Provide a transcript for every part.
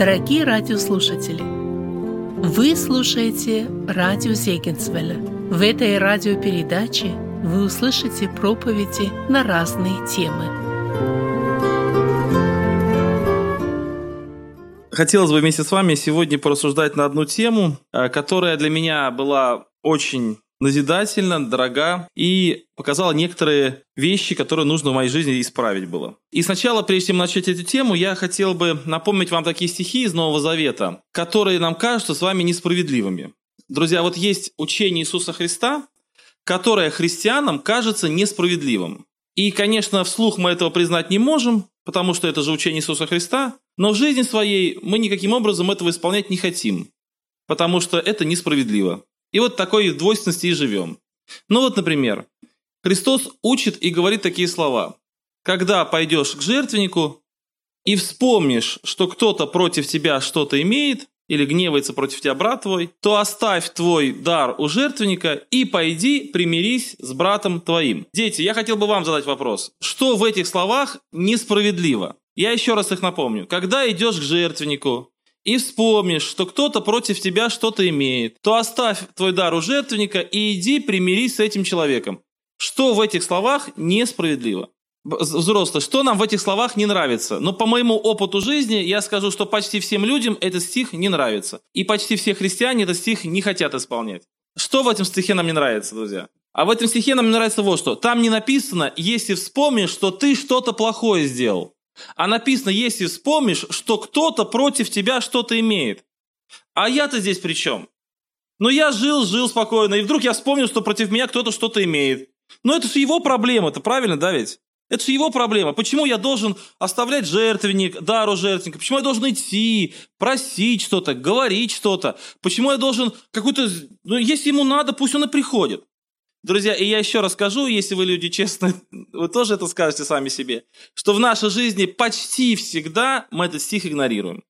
Дорогие радиослушатели, вы слушаете радио Зегенсвелля. В этой радиопередаче вы услышите проповеди на разные темы. Хотелось бы вместе с вами сегодня порассуждать на одну тему, э, которая для меня была очень назидательно, дорога и показала некоторые вещи, которые нужно в моей жизни исправить было. И сначала, прежде чем начать эту тему, я хотел бы напомнить вам такие стихи из Нового Завета, которые нам кажутся с вами несправедливыми. Друзья, вот есть учение Иисуса Христа, которое христианам кажется несправедливым. И, конечно, вслух мы этого признать не можем, потому что это же учение Иисуса Христа, но в жизни своей мы никаким образом этого исполнять не хотим, потому что это несправедливо. И вот такой двойственности и живем. Ну вот, например, Христос учит и говорит такие слова. Когда пойдешь к жертвеннику и вспомнишь, что кто-то против тебя что-то имеет, или гневается против тебя брат твой, то оставь твой дар у жертвенника и пойди примирись с братом твоим. Дети, я хотел бы вам задать вопрос. Что в этих словах несправедливо? Я еще раз их напомню. Когда идешь к жертвеннику, и вспомнишь, что кто-то против тебя что-то имеет, то оставь твой дар у жертвенника и иди примирись с этим человеком. Что в этих словах несправедливо? Взрослые, что нам в этих словах не нравится? Но по моему опыту жизни я скажу, что почти всем людям этот стих не нравится. И почти все христиане этот стих не хотят исполнять. Что в этом стихе нам не нравится, друзья? А в этом стихе нам не нравится вот что. Там не написано, если вспомнишь, что ты что-то плохое сделал. А написано, если вспомнишь, что кто-то против тебя что-то имеет. А я-то здесь при чем? Ну, я жил, жил спокойно, и вдруг я вспомнил, что против меня кто-то что-то имеет. Ну, это же его проблема, это правильно, да ведь? Это же его проблема. Почему я должен оставлять жертвенник, дару жертвенника? Почему я должен идти, просить что-то, говорить что-то? Почему я должен какую-то... Ну, если ему надо, пусть он и приходит. Друзья, и я еще раз скажу, если вы люди честные, вы тоже это скажете сами себе, что в нашей жизни почти всегда мы этот стих игнорируем.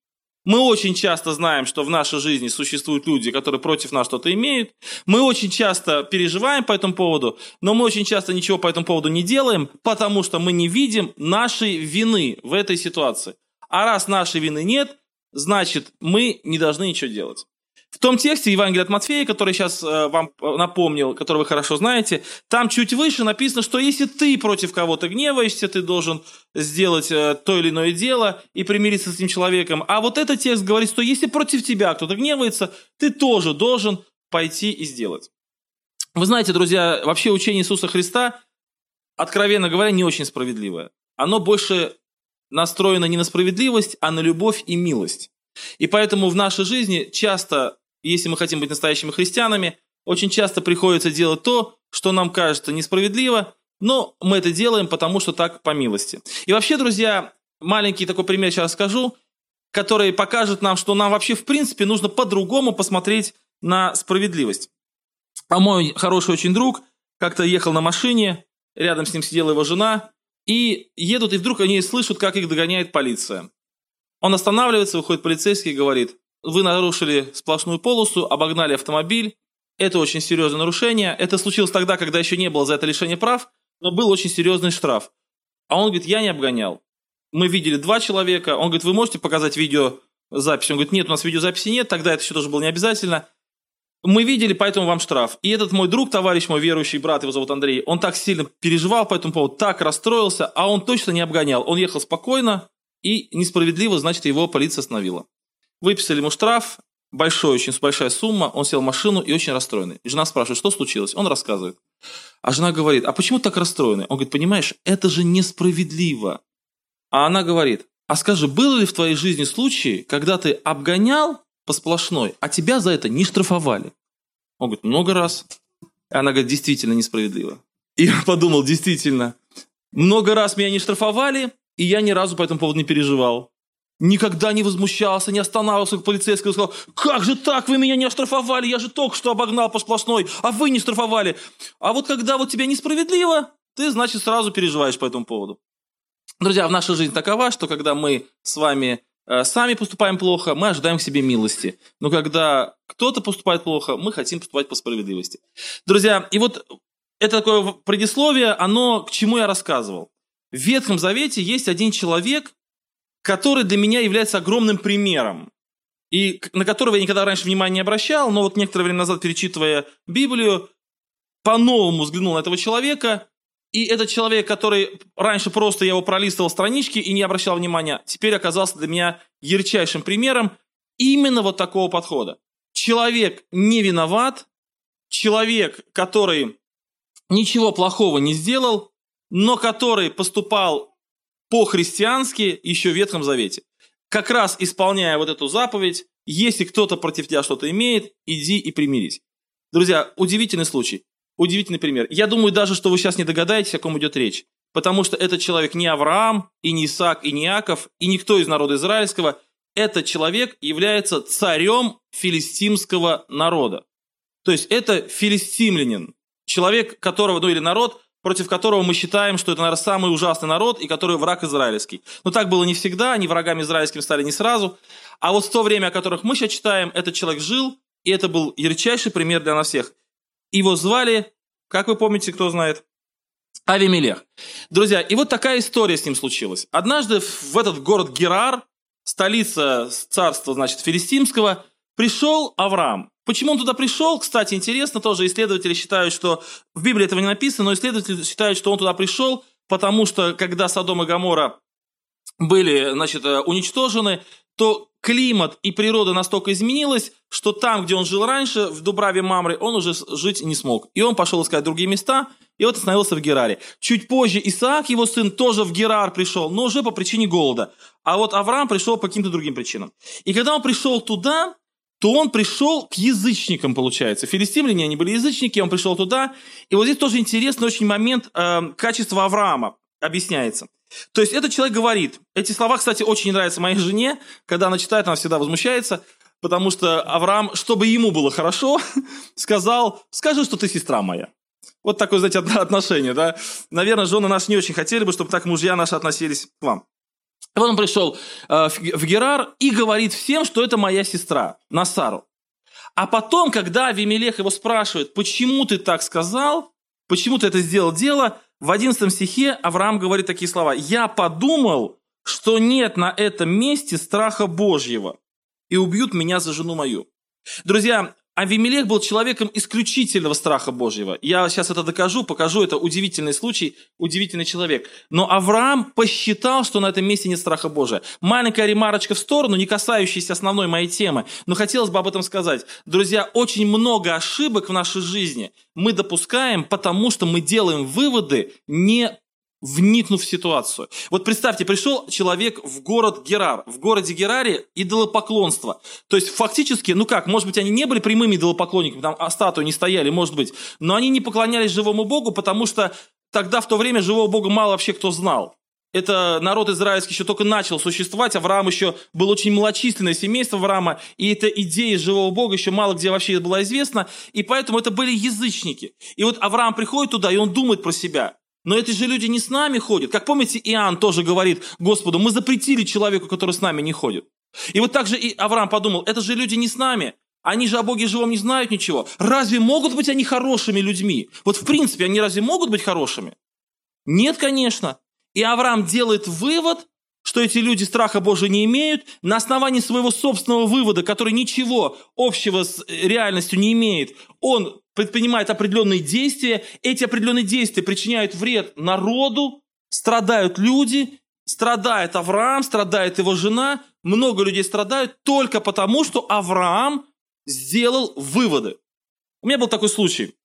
Мы очень часто знаем, что в нашей жизни существуют люди, которые против нас что-то имеют. Мы очень часто переживаем по этому поводу, но мы очень часто ничего по этому поводу не делаем, потому что мы не видим нашей вины в этой ситуации. А раз нашей вины нет, значит, мы не должны ничего делать. В том тексте Евангелия от Матфея, который сейчас э, вам напомнил, который вы хорошо знаете, там чуть выше написано, что если ты против кого-то гневаешься, ты должен сделать э, то или иное дело и примириться с этим человеком. А вот этот текст говорит, что если против тебя кто-то гневается, ты тоже должен пойти и сделать. Вы знаете, друзья, вообще учение Иисуса Христа, откровенно говоря, не очень справедливое. Оно больше настроено не на справедливость, а на любовь и милость. И поэтому в нашей жизни часто если мы хотим быть настоящими христианами, очень часто приходится делать то, что нам кажется несправедливо, но мы это делаем, потому что так по милости. И вообще, друзья, маленький такой пример сейчас скажу, который покажет нам, что нам вообще в принципе нужно по-другому посмотреть на справедливость. А мой хороший очень друг как-то ехал на машине, рядом с ним сидела его жена, и едут, и вдруг они слышат, как их догоняет полиция. Он останавливается, выходит полицейский и говорит, вы нарушили сплошную полосу, обогнали автомобиль. Это очень серьезное нарушение. Это случилось тогда, когда еще не было за это лишения прав, но был очень серьезный штраф. А он говорит, я не обгонял. Мы видели два человека. Он говорит, вы можете показать видеозапись? Он говорит, нет, у нас видеозаписи нет, тогда это еще тоже было не обязательно. Мы видели, поэтому вам штраф. И этот мой друг, товарищ мой верующий брат, его зовут Андрей, он так сильно переживал по этому поводу, так расстроился, а он точно не обгонял. Он ехал спокойно, и несправедливо, значит, его полиция остановила. Выписали ему штраф, большой, очень большая сумма, он сел в машину и очень расстроенный. Жена спрашивает, что случилось? Он рассказывает. А жена говорит, а почему так расстроенный? Он говорит, понимаешь, это же несправедливо. А она говорит, а скажи, было ли в твоей жизни случаи, когда ты обгонял по сплошной, а тебя за это не штрафовали? Он говорит, много раз. И она говорит, действительно несправедливо. И я подумал, действительно, много раз меня не штрафовали, и я ни разу по этому поводу не переживал никогда не возмущался, не останавливался к полицейскому и сказал, как же так, вы меня не оштрафовали, я же только что обогнал по сплошной, а вы не штрафовали. А вот когда вот тебя несправедливо, ты, значит, сразу переживаешь по этому поводу. Друзья, в нашей жизни такова, что когда мы с вами э, сами поступаем плохо, мы ожидаем к себе милости. Но когда кто-то поступает плохо, мы хотим поступать по справедливости. Друзья, и вот это такое предисловие, оно к чему я рассказывал. В Ветхом Завете есть один человек, который для меня является огромным примером, и на которого я никогда раньше внимания не обращал, но вот некоторое время назад, перечитывая Библию, по-новому взглянул на этого человека, и этот человек, который раньше просто я его пролистывал странички и не обращал внимания, теперь оказался для меня ярчайшим примером именно вот такого подхода. Человек не виноват, человек, который ничего плохого не сделал, но который поступал по-христиански еще в Ветхом Завете. Как раз исполняя вот эту заповедь, если кто-то против тебя что-то имеет, иди и примирись. Друзья, удивительный случай, удивительный пример. Я думаю даже, что вы сейчас не догадаетесь, о ком идет речь. Потому что этот человек не Авраам, и не Исаак, и не Иаков, и никто из народа израильского. Этот человек является царем филистимского народа. То есть это филистимлянин, человек, которого, ну или народ, против которого мы считаем, что это, наверное, самый ужасный народ и который враг израильский. Но так было не всегда, они врагами израильскими стали не сразу. А вот в то время, о которых мы сейчас читаем, этот человек жил, и это был ярчайший пример для нас всех. Его звали, как вы помните, кто знает, Авимелех. Друзья, и вот такая история с ним случилась. Однажды в этот город Герар, столица царства, значит, филистимского, пришел Авраам. Почему он туда пришел? Кстати, интересно тоже, исследователи считают, что в Библии этого не написано, но исследователи считают, что он туда пришел, потому что когда Содом и Гамора были значит, э, уничтожены, то климат и природа настолько изменилась, что там, где он жил раньше, в Дубраве Мамры, он уже жить не смог. И он пошел искать другие места, и вот остановился в Гераре. Чуть позже Исаак, его сын, тоже в Герар пришел, но уже по причине голода. А вот Авраам пришел по каким-то другим причинам. И когда он пришел туда, то он пришел к язычникам, получается. Филистимляне, они были язычники, он пришел туда. И вот здесь тоже интересный очень момент э, качества Авраама объясняется. То есть этот человек говорит, эти слова, кстати, очень нравятся моей жене, когда она читает, она всегда возмущается, потому что Авраам, чтобы ему было хорошо, сказал, скажи, что ты сестра моя. Вот такое, знаете, отношение, да. Наверное, жены наши не очень хотели бы, чтобы так мужья наши относились к вам. И вот он пришел э, в Герар и говорит всем, что это моя сестра, Насару. А потом, когда Авимелех его спрашивает, почему ты так сказал, почему ты это сделал дело, в 11 стихе Авраам говорит такие слова. «Я подумал, что нет на этом месте страха Божьего, и убьют меня за жену мою». Друзья, Авимелех был человеком исключительного страха Божьего. Я сейчас это докажу, покажу. Это удивительный случай, удивительный человек. Но Авраам посчитал, что на этом месте нет страха Божия. Маленькая ремарочка в сторону, не касающаяся основной моей темы. Но хотелось бы об этом сказать. Друзья, очень много ошибок в нашей жизни мы допускаем, потому что мы делаем выводы не вникнув в ситуацию. Вот представьте, пришел человек в город Герар. В городе Гераре идолопоклонство. То есть фактически, ну как, может быть, они не были прямыми идолопоклонниками, там а статуи не стояли, может быть, но они не поклонялись живому Богу, потому что тогда в то время живого Бога мало вообще кто знал. Это народ израильский еще только начал существовать, Авраам еще был очень малочисленное семейство Авраама, и эта идея живого Бога еще мало где вообще была известна, и поэтому это были язычники. И вот Авраам приходит туда, и он думает про себя, но эти же люди не с нами ходят. Как помните, Иоанн тоже говорит Господу, мы запретили человеку, который с нами не ходит. И вот так же и Авраам подумал, это же люди не с нами. Они же о Боге живом не знают ничего. Разве могут быть они хорошими людьми? Вот в принципе, они разве могут быть хорошими? Нет, конечно. И Авраам делает вывод, что эти люди страха Божия не имеют, на основании своего собственного вывода, который ничего общего с реальностью не имеет, он предпринимает определенные действия, эти определенные действия причиняют вред народу, страдают люди, страдает Авраам, страдает его жена, много людей страдают только потому, что Авраам сделал выводы. У меня был такой случай.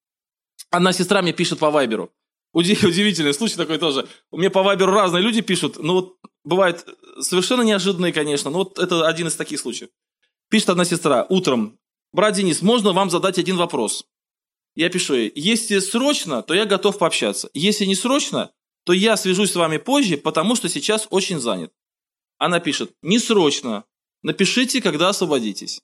Одна сестра мне пишет по Вайберу. Удивительный случай такой тоже. У меня по Вайберу разные люди пишут, но вот бывает совершенно неожиданные, конечно, но вот это один из таких случаев. Пишет одна сестра утром. Брат Денис, можно вам задать один вопрос? Я пишу ей, если срочно, то я готов пообщаться. Если не срочно, то я свяжусь с вами позже, потому что сейчас очень занят. Она пишет, не срочно, напишите, когда освободитесь.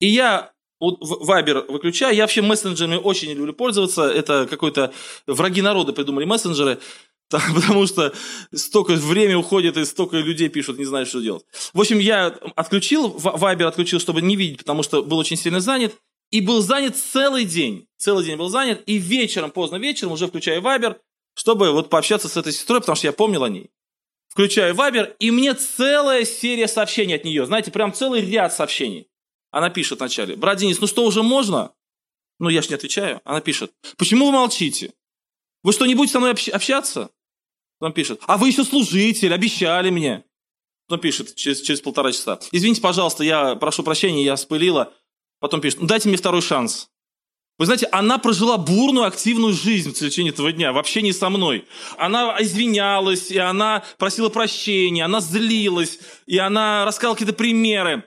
И я Вайбер выключаю, я вообще мессенджерами очень не люблю пользоваться, это какой-то враги народа придумали мессенджеры, потому что столько времени уходит и столько людей пишут, не знают, что делать. В общем, я отключил, Вайбер отключил, чтобы не видеть, потому что был очень сильно занят. И был занят целый день. Целый день был занят. И вечером, поздно вечером, уже включая Вайбер, чтобы вот пообщаться с этой сестрой, потому что я помнил о ней. включаю Вайбер, и мне целая серия сообщений от нее. Знаете, прям целый ряд сообщений. Она пишет вначале, брат Денис, ну что, уже можно? Ну, я ж не отвечаю. Она пишет, почему вы молчите? Вы что, не будете со мной общаться? Потом пишет, а вы еще служитель, обещали мне. Потом пишет через, через полтора часа. Извините, пожалуйста, я прошу прощения, я спылила. Потом пишет, ну дайте мне второй шанс. Вы знаете, она прожила бурную, активную жизнь в течение этого дня, вообще не со мной. Она извинялась, и она просила прощения, она злилась, и она рассказала какие-то примеры.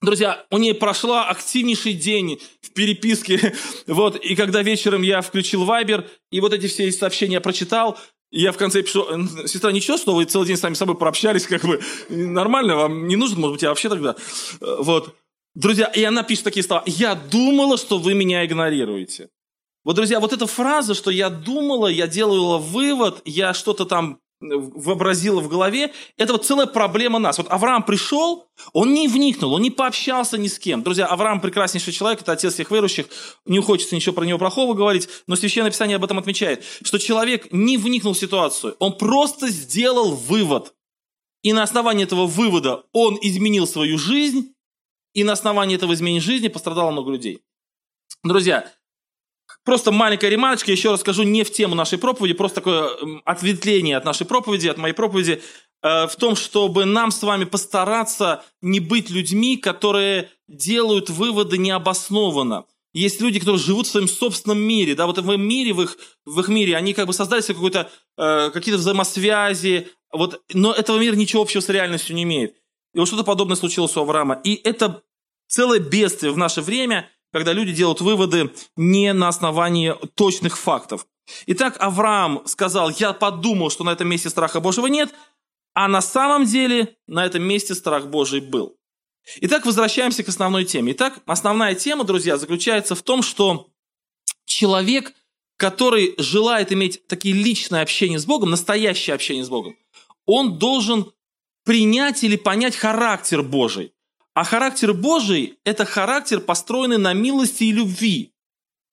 Друзья, у нее прошла активнейший день в переписке. Вот, и когда вечером я включил Вайбер, и вот эти все сообщения прочитал, и я в конце пишу, сестра, ничего, что вы целый день сами с собой пообщались, как бы, нормально, вам не нужно, может быть, я вообще тогда, вот. Друзья, и она пишет такие слова, я думала, что вы меня игнорируете. Вот, друзья, вот эта фраза, что я думала, я делала вывод, я что-то там вообразила в голове, это вот целая проблема нас. Вот Авраам пришел, он не вникнул, он не пообщался ни с кем. Друзья, Авраам прекраснейший человек, это отец всех верующих, не хочется ничего про него плохого говорить, но Священное Писание об этом отмечает, что человек не вникнул в ситуацию, он просто сделал вывод. И на основании этого вывода он изменил свою жизнь, и на основании этого изменения жизни пострадало много людей. Друзья, Просто маленькая ремарочка, еще раз скажу, не в тему нашей проповеди, просто такое ответвление от нашей проповеди, от моей проповеди, э, в том, чтобы нам с вами постараться не быть людьми, которые делают выводы необоснованно. Есть люди, которые живут в своем собственном мире, да, вот в их мире, в их, в их мире, они как бы создали себе э, какие-то взаимосвязи, вот, но этого мира ничего общего с реальностью не имеет. И вот что-то подобное случилось у Авраама. И это целое бедствие в наше время – когда люди делают выводы не на основании точных фактов. Итак, Авраам сказал, я подумал, что на этом месте страха Божьего нет, а на самом деле на этом месте страх Божий был. Итак, возвращаемся к основной теме. Итак, основная тема, друзья, заключается в том, что человек, который желает иметь такие личные общения с Богом, настоящее общение с Богом, он должен принять или понять характер Божий. А характер Божий – это характер, построенный на милости и любви.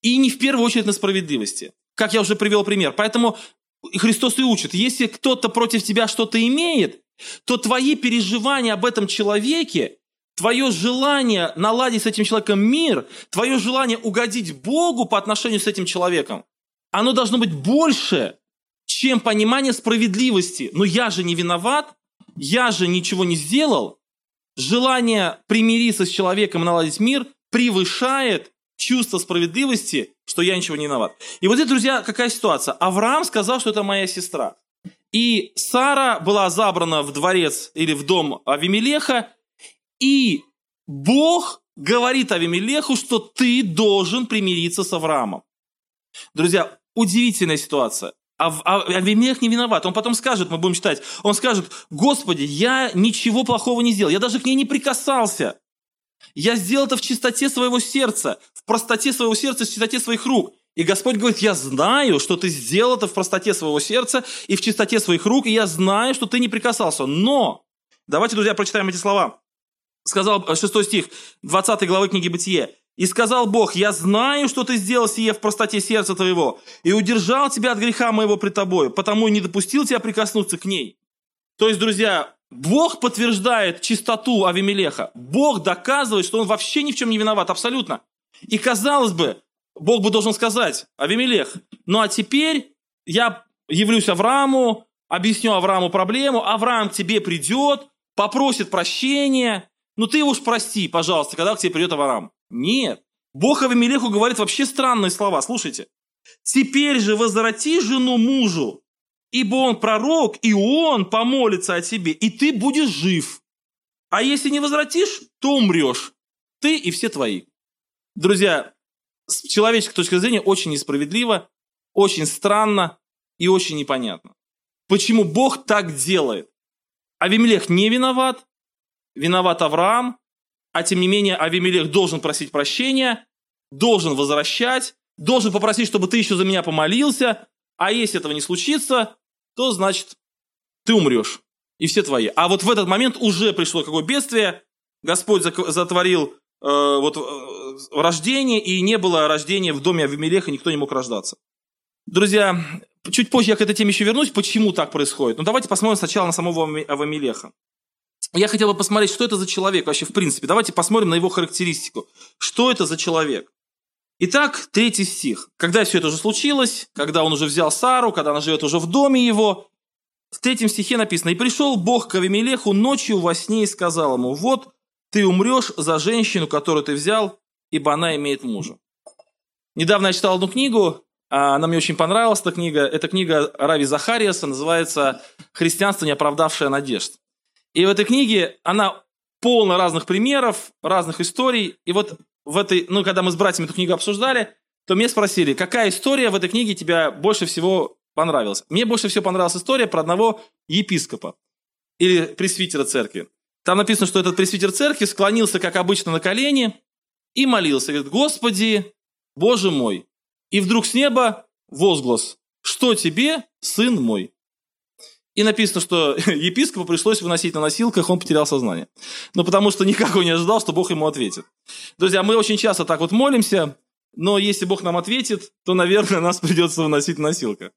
И не в первую очередь на справедливости. Как я уже привел пример. Поэтому Христос и учит, если кто-то против тебя что-то имеет, то твои переживания об этом человеке, твое желание наладить с этим человеком мир, твое желание угодить Богу по отношению с этим человеком, оно должно быть больше, чем понимание справедливости. Но я же не виноват, я же ничего не сделал, желание примириться с человеком и наладить мир превышает чувство справедливости, что я ничего не виноват. И вот здесь, друзья, какая ситуация? Авраам сказал, что это моя сестра. И Сара была забрана в дворец или в дом Авимелеха, и Бог говорит Авимелеху, что ты должен примириться с Авраамом. Друзья, удивительная ситуация. А, а Авимелех не виноват. Он потом скажет, мы будем читать, он скажет, Господи, я ничего плохого не сделал, я даже к ней не прикасался. Я сделал это в чистоте своего сердца, в простоте своего сердца, в чистоте своих рук. И Господь говорит, я знаю, что ты сделал это в простоте своего сердца и в чистоте своих рук, и я знаю, что ты не прикасался. Но, давайте, друзья, прочитаем эти слова. Сказал 6 э, стих 20 главы книги Бытие. И сказал Бог, я знаю, что ты сделал сие в простоте сердца твоего, и удержал тебя от греха моего пред тобой, потому и не допустил тебя прикоснуться к ней. То есть, друзья, Бог подтверждает чистоту Авимелеха. Бог доказывает, что он вообще ни в чем не виноват, абсолютно. И казалось бы, Бог бы должен сказать, Авимелех, ну а теперь я явлюсь Аврааму, объясню Аврааму проблему, Авраам к тебе придет, попросит прощения, ну ты уж прости, пожалуйста, когда к тебе придет Авраам. Нет. Бог Авимелеху говорит вообще странные слова. Слушайте. «Теперь же возврати жену мужу, ибо он пророк, и он помолится о тебе, и ты будешь жив. А если не возвратишь, то умрешь. Ты и все твои». Друзья, с человеческой точки зрения очень несправедливо, очень странно и очень непонятно. Почему Бог так делает? Авимелех не виноват, виноват Авраам, а тем не менее Авимелех должен просить прощения, должен возвращать, должен попросить, чтобы ты еще за меня помолился, а если этого не случится, то значит ты умрешь, и все твои. А вот в этот момент уже пришло какое бедствие, Господь затворил э, вот, э, рождение, и не было рождения в доме Авимелеха, никто не мог рождаться. Друзья, чуть позже я к этой теме еще вернусь, почему так происходит. Но давайте посмотрим сначала на самого Авамелеха. Я хотел бы посмотреть, что это за человек вообще в принципе. Давайте посмотрим на его характеристику. Что это за человек? Итак, третий стих. Когда все это уже случилось, когда он уже взял Сару, когда она живет уже в доме его, в третьем стихе написано, «И пришел Бог к Авимелеху ночью во сне и сказал ему, вот ты умрешь за женщину, которую ты взял, ибо она имеет мужа». Недавно я читал одну книгу, а, она мне очень понравилась, эта книга. Это книга Рави Захариаса, называется «Христианство, не оправдавшее надежд». И в этой книге она полна разных примеров, разных историй. И вот в этой, ну, когда мы с братьями эту книгу обсуждали, то меня спросили, какая история в этой книге тебя больше всего понравилась? Мне больше всего понравилась история про одного епископа или пресвитера церкви. Там написано, что этот пресвитер церкви склонился, как обычно, на колени и молился. Говорит, Господи, Боже мой. И вдруг с неба возглас, что тебе, сын мой? И написано, что епископу пришлось выносить на носилках, он потерял сознание. Ну, потому что никак он не ожидал, что Бог ему ответит. Друзья, мы очень часто так вот молимся, но если Бог нам ответит, то, наверное, нас придется выносить на носилках.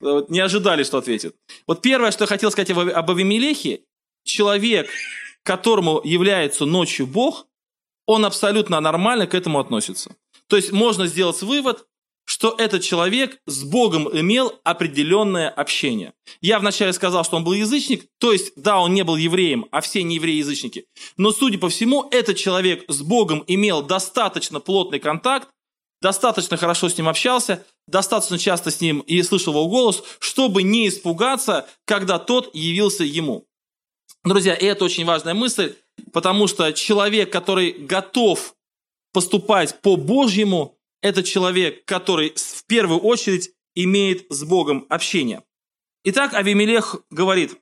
Не ожидали, что ответит. Вот первое, что я хотел сказать об Авимелехе, человек, которому является ночью Бог, он абсолютно нормально к этому относится. То есть можно сделать вывод, что этот человек с Богом имел определенное общение. Я вначале сказал, что он был язычник, то есть, да, он не был евреем, а все неевреи язычники. Но, судя по всему, этот человек с Богом имел достаточно плотный контакт, достаточно хорошо с ним общался, достаточно часто с ним и слышал его голос, чтобы не испугаться, когда тот явился ему. Друзья, и это очень важная мысль, потому что человек, который готов поступать по Божьему, это человек, который в первую очередь имеет с Богом общение. Итак, Авимелех говорит,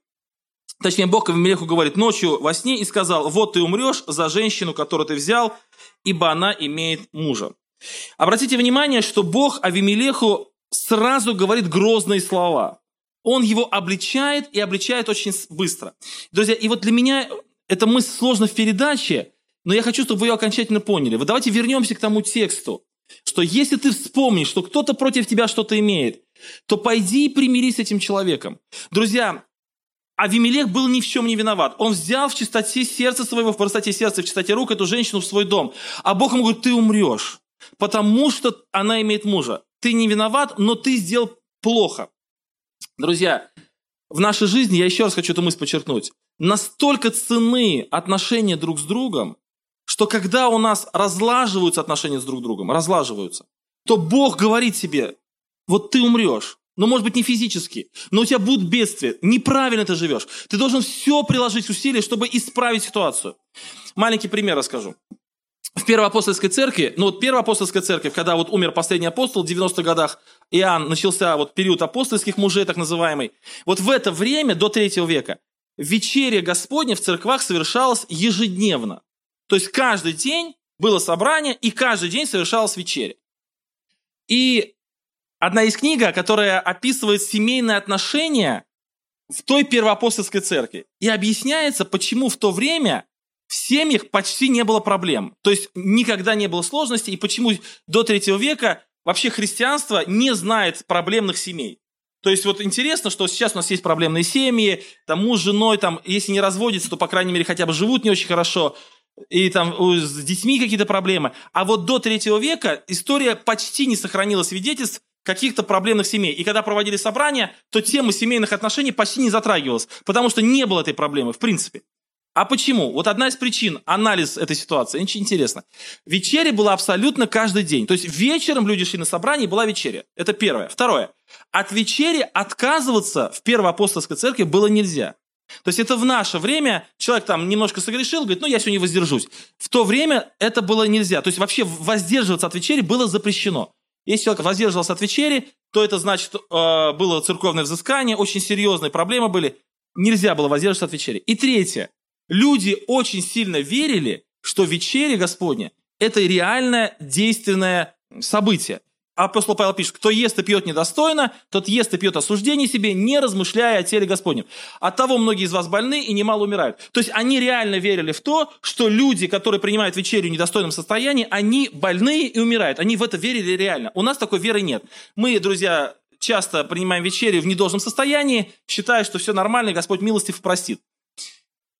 точнее, Бог Авимелеху говорит ночью во сне и сказал, вот ты умрешь за женщину, которую ты взял, ибо она имеет мужа. Обратите внимание, что Бог Авимелеху сразу говорит грозные слова. Он его обличает и обличает очень быстро. Друзья, и вот для меня эта мысль сложна в передаче, но я хочу, чтобы вы ее окончательно поняли. Вот давайте вернемся к тому тексту что если ты вспомнишь, что кто-то против тебя что-то имеет, то пойди и примирись с этим человеком. Друзья, Авимелех был ни в чем не виноват. Он взял в чистоте сердца своего, в простоте сердца, в чистоте рук эту женщину в свой дом. А Бог ему говорит, ты умрешь, потому что она имеет мужа. Ты не виноват, но ты сделал плохо. Друзья, в нашей жизни, я еще раз хочу эту мысль подчеркнуть, настолько цены отношения друг с другом, что когда у нас разлаживаются отношения с друг другом, разлаживаются, то Бог говорит себе, вот ты умрешь, ну, может быть, не физически, но у тебя будут бедствия, неправильно ты живешь. Ты должен все приложить усилия, чтобы исправить ситуацию. Маленький пример расскажу. В Первой апостольской церкви, ну вот Первая апостольская церковь, когда вот умер последний апостол в 90-х годах, Иоанн, начался вот период апостольских мужей, так называемый, вот в это время, до третьего века, вечеря Господня в церквах совершалась ежедневно. То есть каждый день было собрание, и каждый день совершалась вечеря. И одна из книг, которая описывает семейные отношения в той первоапостольской церкви. И объясняется, почему в то время в семьях почти не было проблем. То есть никогда не было сложностей, и почему до третьего века вообще христианство не знает проблемных семей. То есть вот интересно, что сейчас у нас есть проблемные семьи, там муж с женой, там, если не разводятся, то, по крайней мере, хотя бы живут не очень хорошо и там с детьми какие-то проблемы. А вот до третьего века история почти не сохранила свидетельств каких-то проблемных семей. И когда проводили собрания, то тема семейных отношений почти не затрагивалась, потому что не было этой проблемы в принципе. А почему? Вот одна из причин, анализ этой ситуации. Очень интересно. Вечеря была абсолютно каждый день. То есть вечером люди шли на собрание, была вечеря. Это первое. Второе. От вечери отказываться в Первой апостольской церкви было нельзя. То есть это в наше время человек там немножко согрешил, говорит, ну я сегодня воздержусь. В то время это было нельзя. То есть вообще воздерживаться от вечери было запрещено. Если человек воздерживался от вечери, то это значит, э, было церковное взыскание, очень серьезные проблемы были. Нельзя было воздерживаться от вечери. И третье. Люди очень сильно верили, что вечеря Господня – это реальное действенное событие. Апостол Павел пишет, кто ест и пьет недостойно, тот ест и пьет осуждение себе, не размышляя о теле Господнем. От того многие из вас больны и немало умирают. То есть они реально верили в то, что люди, которые принимают вечерю в недостойном состоянии, они больные и умирают. Они в это верили реально. У нас такой веры нет. Мы, друзья, часто принимаем вечерю в недолжном состоянии, считая, что все нормально, и Господь милостив простит.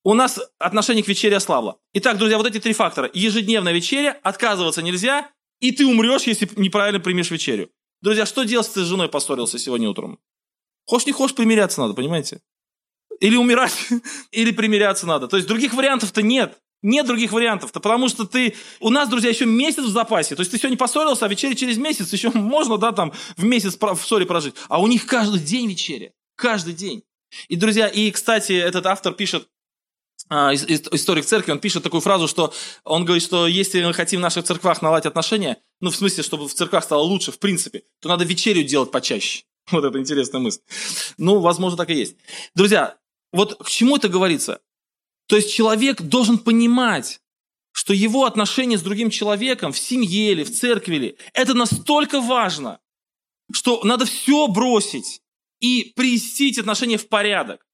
У нас отношение к вечере ослабло. Итак, друзья, вот эти три фактора. Ежедневная вечеря, отказываться нельзя, и ты умрешь, если неправильно примешь вечерю. Друзья, что делать, если ты с женой поссорился сегодня утром? Хочешь не хочешь, примиряться надо, понимаете? Или умирать, или примиряться надо. То есть других вариантов-то нет. Нет других вариантов-то, потому что ты... У нас, друзья, еще месяц в запасе. То есть ты сегодня поссорился, а вечеря через месяц еще можно, да, там, в месяц в ссоре прожить. А у них каждый день вечеря. Каждый день. И, друзья, и, кстати, этот автор пишет, историк церкви, он пишет такую фразу, что он говорит, что если мы хотим в наших церквах наладить отношения, ну, в смысле, чтобы в церквах стало лучше, в принципе, то надо вечерю делать почаще. Вот это интересная мысль. Ну, возможно, так и есть. Друзья, вот к чему это говорится? То есть человек должен понимать, что его отношения с другим человеком в семье или в церкви или, это настолько важно, что надо все бросить и привести отношения в порядок.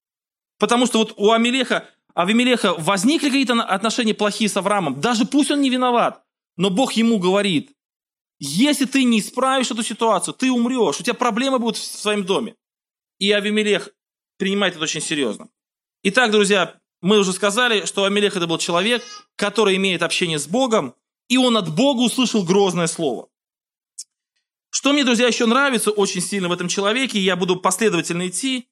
Потому что вот у Амелеха, Авимелеха возникли какие-то отношения плохие с Авраамом, даже пусть он не виноват, но Бог ему говорит, если ты не исправишь эту ситуацию, ты умрешь, у тебя проблемы будут в своем доме. И Авимелех принимает это очень серьезно. Итак, друзья, мы уже сказали, что Амелех это был человек, который имеет общение с Богом, и он от Бога услышал грозное слово. Что мне, друзья, еще нравится очень сильно в этом человеке, и я буду последовательно идти.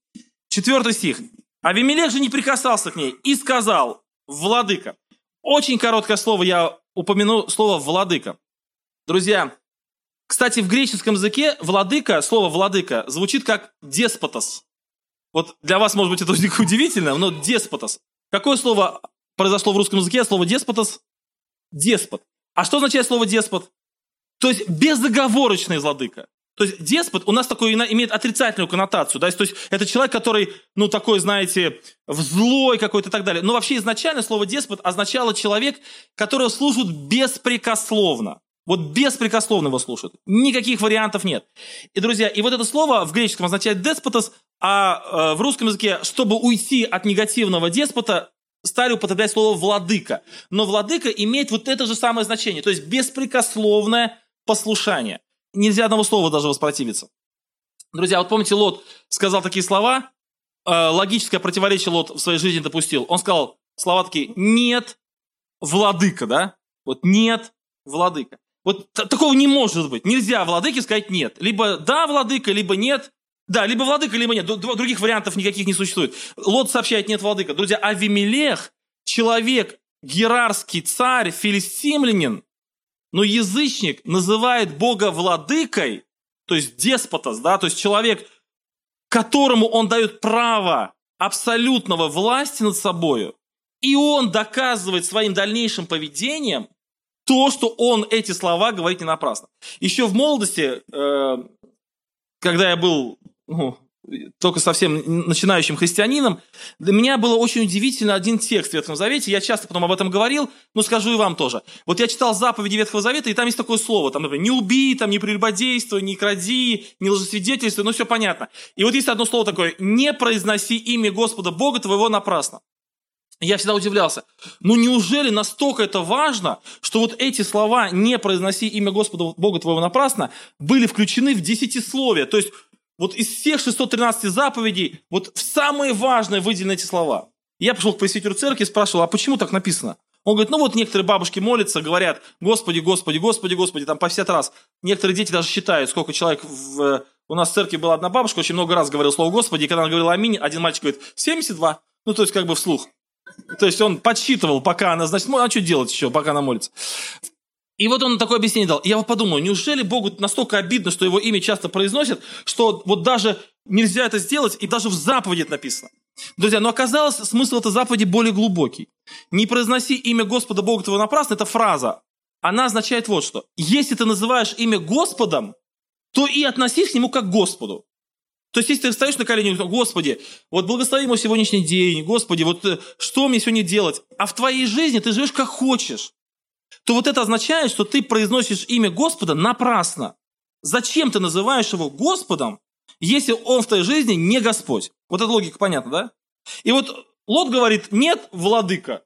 Четвертый стих. Авимелех же не прикасался к ней и сказал, владыка. Очень короткое слово, я упомяну слово владыка. Друзья, кстати, в греческом языке владыка, слово владыка, звучит как деспотос. Вот для вас, может быть, это удивительно, но деспотос. Какое слово произошло в русском языке? Слово деспотос? Деспот. А что означает слово деспот? То есть безоговорочный владыка. То есть деспот у нас такой имеет отрицательную коннотацию. Да? То есть это человек, который, ну, такой, знаете, злой какой-то и так далее. Но вообще изначально слово деспот означало человек, которого служат беспрекословно. Вот беспрекословно его слушают. Никаких вариантов нет. И, друзья, и вот это слово в греческом означает деспотос, а э, в русском языке, чтобы уйти от негативного деспота, стали употреблять слово «владыка». Но «владыка» имеет вот это же самое значение, то есть беспрекословное послушание. Нельзя одного слова даже воспротивиться. Друзья, вот помните, Лот сказал такие слова, э, логическое противоречие Лот в своей жизни допустил. Он сказал слова такие «нет, владыка», да? Вот «нет, владыка». Вот такого не может быть. Нельзя владыке сказать «нет». Либо «да, владыка», либо «нет». Да, либо владыка, либо нет. Других вариантов никаких не существует. Лот сообщает «нет, владыка». Друзья, Авимелех, человек, герарский царь, филистимлянин, но язычник называет Бога владыкой, то есть деспотос, да, то есть человек, которому он дает право абсолютного власти над собой, и он доказывает своим дальнейшим поведением, то, что он эти слова говорит не напрасно. Еще в молодости, э, когда я был ну, только совсем начинающим христианином, для меня было очень удивительно один текст в Ветхом Завете, я часто потом об этом говорил, но скажу и вам тоже. Вот я читал заповеди Ветхого Завета, и там есть такое слово, там, например, не убей, там, не прелюбодействуй, не кради, не лжесвидетельствуй, ну все понятно. И вот есть одно слово такое, не произноси имя Господа Бога твоего напрасно. Я всегда удивлялся. Ну неужели настолько это важно, что вот эти слова «не произноси имя Господа Бога твоего напрасно» были включены в десятисловие? То есть вот из всех 613 заповедей вот в самые важные выделены эти слова. Я пришел к пресвитеру церкви и спрашивал, а почему так написано? Он говорит, ну вот некоторые бабушки молятся, говорят, Господи, Господи, Господи, Господи, там по 50 раз. Некоторые дети даже считают, сколько человек в... У нас в церкви была одна бабушка, очень много раз говорила слово Господи, и когда она говорила аминь, один мальчик говорит, 72. Ну, то есть как бы вслух. То есть он подсчитывал, пока она, значит, а что делать еще, пока она молится. И вот он такое объяснение дал. И я вот подумал, неужели Богу настолько обидно, что его имя часто произносят, что вот даже нельзя это сделать, и даже в заповеди это написано. Друзья, но оказалось, смысл этой заповеди более глубокий. Не произноси имя Господа Бога твоего напрасно, это фраза. Она означает вот что. Если ты называешь имя Господом, то и относись к нему как к Господу. То есть, если ты встаешь на колени, Господи, вот благослови мой сегодняшний день, Господи, вот э, что мне сегодня делать? А в твоей жизни ты живешь как хочешь. То вот это означает, что ты произносишь имя Господа напрасно. Зачем ты называешь его Господом, если он в твоей жизни не Господь? Вот эта логика понятна, да? И вот Лот говорит, нет, владыка.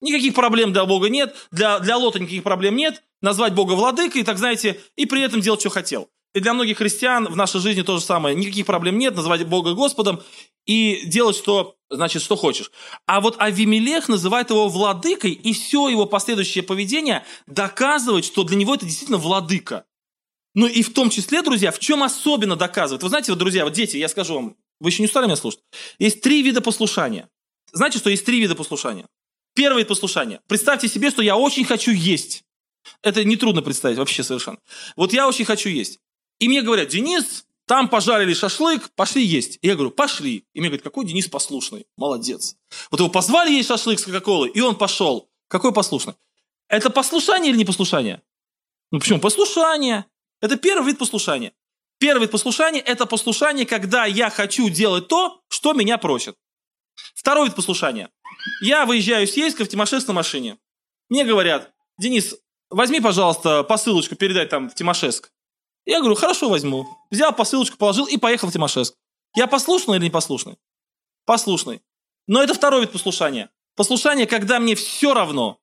Никаких проблем для Бога нет, для, для Лота никаких проблем нет. Назвать Бога владыкой, так знаете, и при этом делать, что хотел. И для многих христиан в нашей жизни то же самое. Никаких проблем нет, называть Бога Господом и делать, что, значит, что хочешь. А вот Авимелех называет его владыкой, и все его последующее поведение доказывает, что для него это действительно владыка. Ну и в том числе, друзья, в чем особенно доказывает? Вы знаете, вот, друзья, вот дети, я скажу вам, вы еще не устали меня слушать? Есть три вида послушания. Знаете, что есть три вида послушания? Первое вид послушания. Представьте себе, что я очень хочу есть. Это нетрудно представить вообще совершенно. Вот я очень хочу есть. И мне говорят, Денис, там пожарили шашлык, пошли есть. И я говорю, пошли. И мне говорят, какой Денис послушный, молодец. Вот его позвали есть шашлык с Кока-Колой, и он пошел. Какой послушный? Это послушание или не послушание? Ну почему? Послушание. Это первый вид послушания. Первый вид послушания – это послушание, когда я хочу делать то, что меня просят. Второй вид послушания. Я выезжаю с Ейска в Тимошевск на машине. Мне говорят, Денис, возьми, пожалуйста, посылочку, передай там в Тимошевск. Я говорю, хорошо, возьму. Взял посылочку, положил и поехал в Тимошевск. Я послушный или непослушный? Послушный. Но это второй вид послушания. Послушание, когда мне все равно.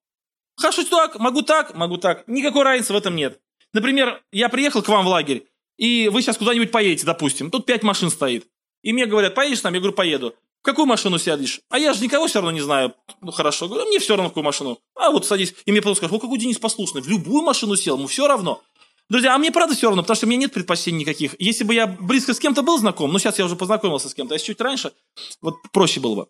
Хорошо так, могу так, могу так. Никакой разницы в этом нет. Например, я приехал к вам в лагерь, и вы сейчас куда-нибудь поедете, допустим. Тут пять машин стоит. И мне говорят, поедешь там? Я говорю, поеду. В какую машину сядешь? А я же никого все равно не знаю. Ну хорошо, говорю, мне все равно в какую машину. А вот садись. И мне потом скажут, о, какой Денис послушный. В любую машину сел, ему все равно. Друзья, а мне правда все равно, потому что у меня нет предпочтений никаких. Если бы я близко с кем-то был знаком, ну сейчас я уже познакомился с кем-то, а если чуть раньше, вот проще было бы,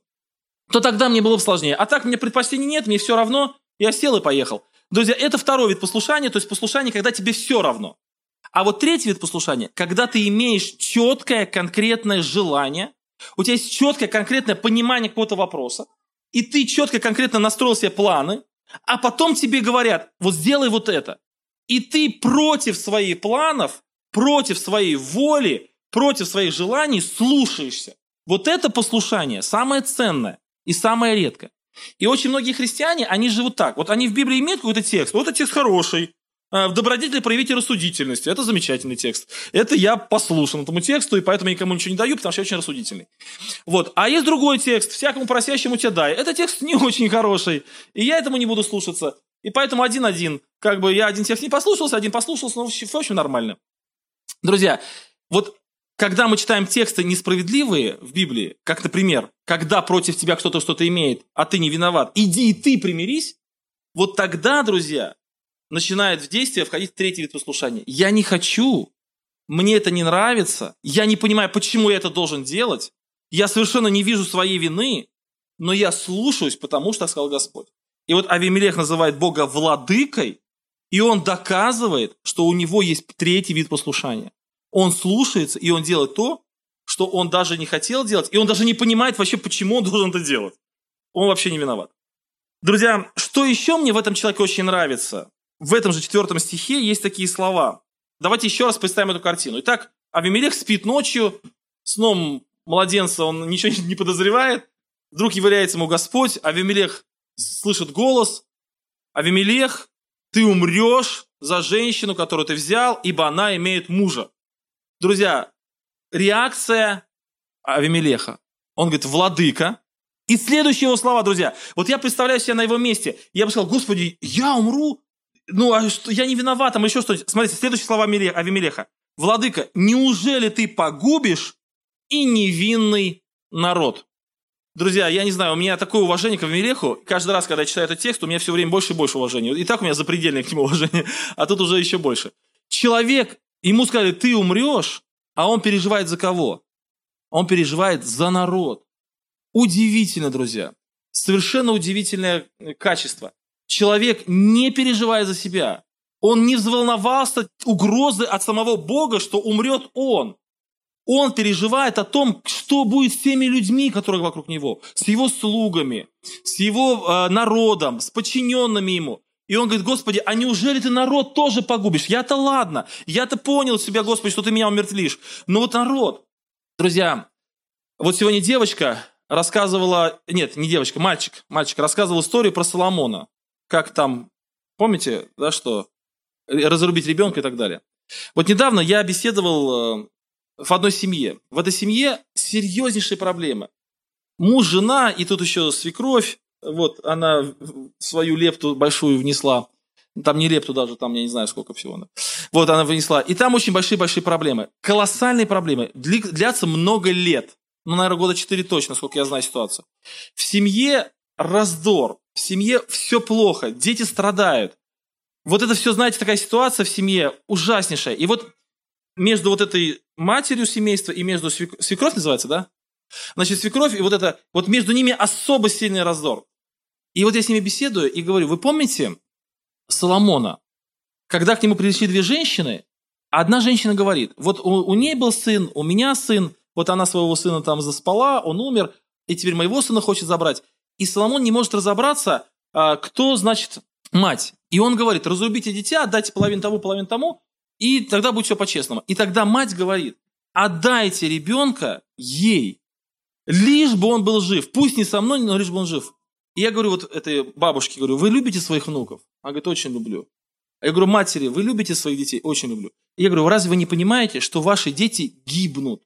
то тогда мне было бы сложнее. А так мне предпочтений нет, мне все равно, я сел и поехал. Друзья, это второй вид послушания, то есть послушание, когда тебе все равно. А вот третий вид послушания, когда ты имеешь четкое, конкретное желание, у тебя есть четкое, конкретное понимание какого-то вопроса, и ты четко, конкретно настроил себе планы, а потом тебе говорят, вот сделай вот это. И ты против своих планов, против своей воли, против своих желаний слушаешься. Вот это послушание самое ценное и самое редкое. И очень многие христиане, они живут так. Вот они в Библии имеют какой-то текст. Вот этот текст хороший. «А, в добродетели проявите рассудительность. Это замечательный текст. Это я послушан этому тексту, и поэтому я никому ничего не даю, потому что я очень рассудительный. Вот. А есть другой текст. Всякому просящему тебя дай. Это текст не очень хороший. И я этому не буду слушаться. И поэтому один-один. Как бы я один текст не послушался, один послушался, но в общем нормально. Друзья, вот когда мы читаем тексты несправедливые в Библии, как, например, когда против тебя кто-то что-то имеет, а ты не виноват, иди и ты примирись, вот тогда, друзья, начинает в действие входить третий вид послушания. Я не хочу, мне это не нравится, я не понимаю, почему я это должен делать, я совершенно не вижу своей вины, но я слушаюсь, потому что сказал Господь. И вот Авимелех называет Бога владыкой, и он доказывает, что у него есть третий вид послушания. Он слушается, и он делает то, что он даже не хотел делать, и он даже не понимает вообще, почему он должен это делать. Он вообще не виноват. Друзья, что еще мне в этом человеке очень нравится? В этом же четвертом стихе есть такие слова. Давайте еще раз представим эту картину. Итак, Авимелех спит ночью, сном младенца он ничего не подозревает. Вдруг является ему Господь, Авимелех слышит голос. Авимелех, ты умрешь за женщину, которую ты взял, ибо она имеет мужа. Друзья, реакция Авимелеха. Он говорит, владыка. И следующие его слова, друзья. Вот я представляю себя на его месте. Я бы сказал, Господи, я умру? Ну, а что, я не виноват, там еще что-нибудь. Смотрите, следующие слова Авимелеха. Владыка, неужели ты погубишь и невинный народ? Друзья, я не знаю, у меня такое уважение к Авимелеху. Каждый раз, когда я читаю этот текст, у меня все время больше и больше уважения. И так у меня запредельное к нему уважение, а тут уже еще больше. Человек Ему сказали, ты умрешь, а он переживает за кого? Он переживает за народ. Удивительно, друзья. Совершенно удивительное э, качество. Человек не переживает за себя. Он не взволновался угрозы от самого Бога, что умрет он. Он переживает о том, что будет с теми людьми, которые вокруг него, с его слугами, с его э, народом, с подчиненными ему. И он говорит, Господи, а неужели ты народ тоже погубишь? Я-то ладно, я-то понял себя, Господи, что ты меня умертвишь. Но вот народ. Друзья, вот сегодня девочка рассказывала, нет, не девочка, мальчик, мальчик рассказывал историю про Соломона. Как там, помните, да, что разрубить ребенка и так далее. Вот недавно я беседовал э, в одной семье. В этой семье серьезнейшие проблемы. Муж, жена и тут еще свекровь вот она свою лепту большую внесла. Там не лепту даже, там я не знаю сколько всего. Да. Вот она вынесла. И там очень большие-большие проблемы. Колоссальные проблемы. Длятся много лет. Ну, наверное, года четыре точно, сколько я знаю ситуацию. В семье раздор. В семье все плохо. Дети страдают. Вот это все, знаете, такая ситуация в семье ужаснейшая. И вот между вот этой матерью семейства и между свек... свекровь называется, да? Значит, свекровь и вот это, вот между ними особо сильный раздор. И вот я с ними беседую и говорю, вы помните Соломона, когда к нему пришли две женщины, одна женщина говорит, вот у, у ней был сын, у меня сын, вот она своего сына там заспала, он умер, и теперь моего сына хочет забрать. И Соломон не может разобраться, а, кто, значит, мать. И он говорит, разрубите дитя, отдайте половину тому, половину тому, и тогда будет все по-честному. И тогда мать говорит, отдайте ребенка ей, лишь бы он был жив. Пусть не со мной, но лишь бы он жив. И я говорю вот этой бабушке, говорю, вы любите своих внуков? Она говорит, очень люблю. Я говорю, матери, вы любите своих детей? Очень люблю. И я говорю, разве вы не понимаете, что ваши дети гибнут?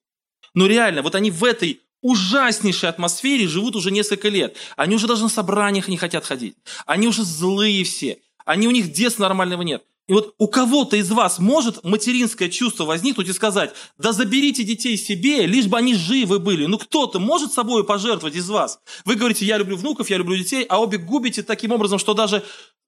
Но реально, вот они в этой ужаснейшей атмосфере живут уже несколько лет. Они уже даже на собраниях не хотят ходить. Они уже злые все. Они, у них детства нормального нет. И вот у кого-то из вас может материнское чувство возникнуть и сказать, да заберите детей себе, лишь бы они живы были. Ну кто-то может собой пожертвовать из вас. Вы говорите, я люблю внуков, я люблю детей, а обе губите таким образом, что даже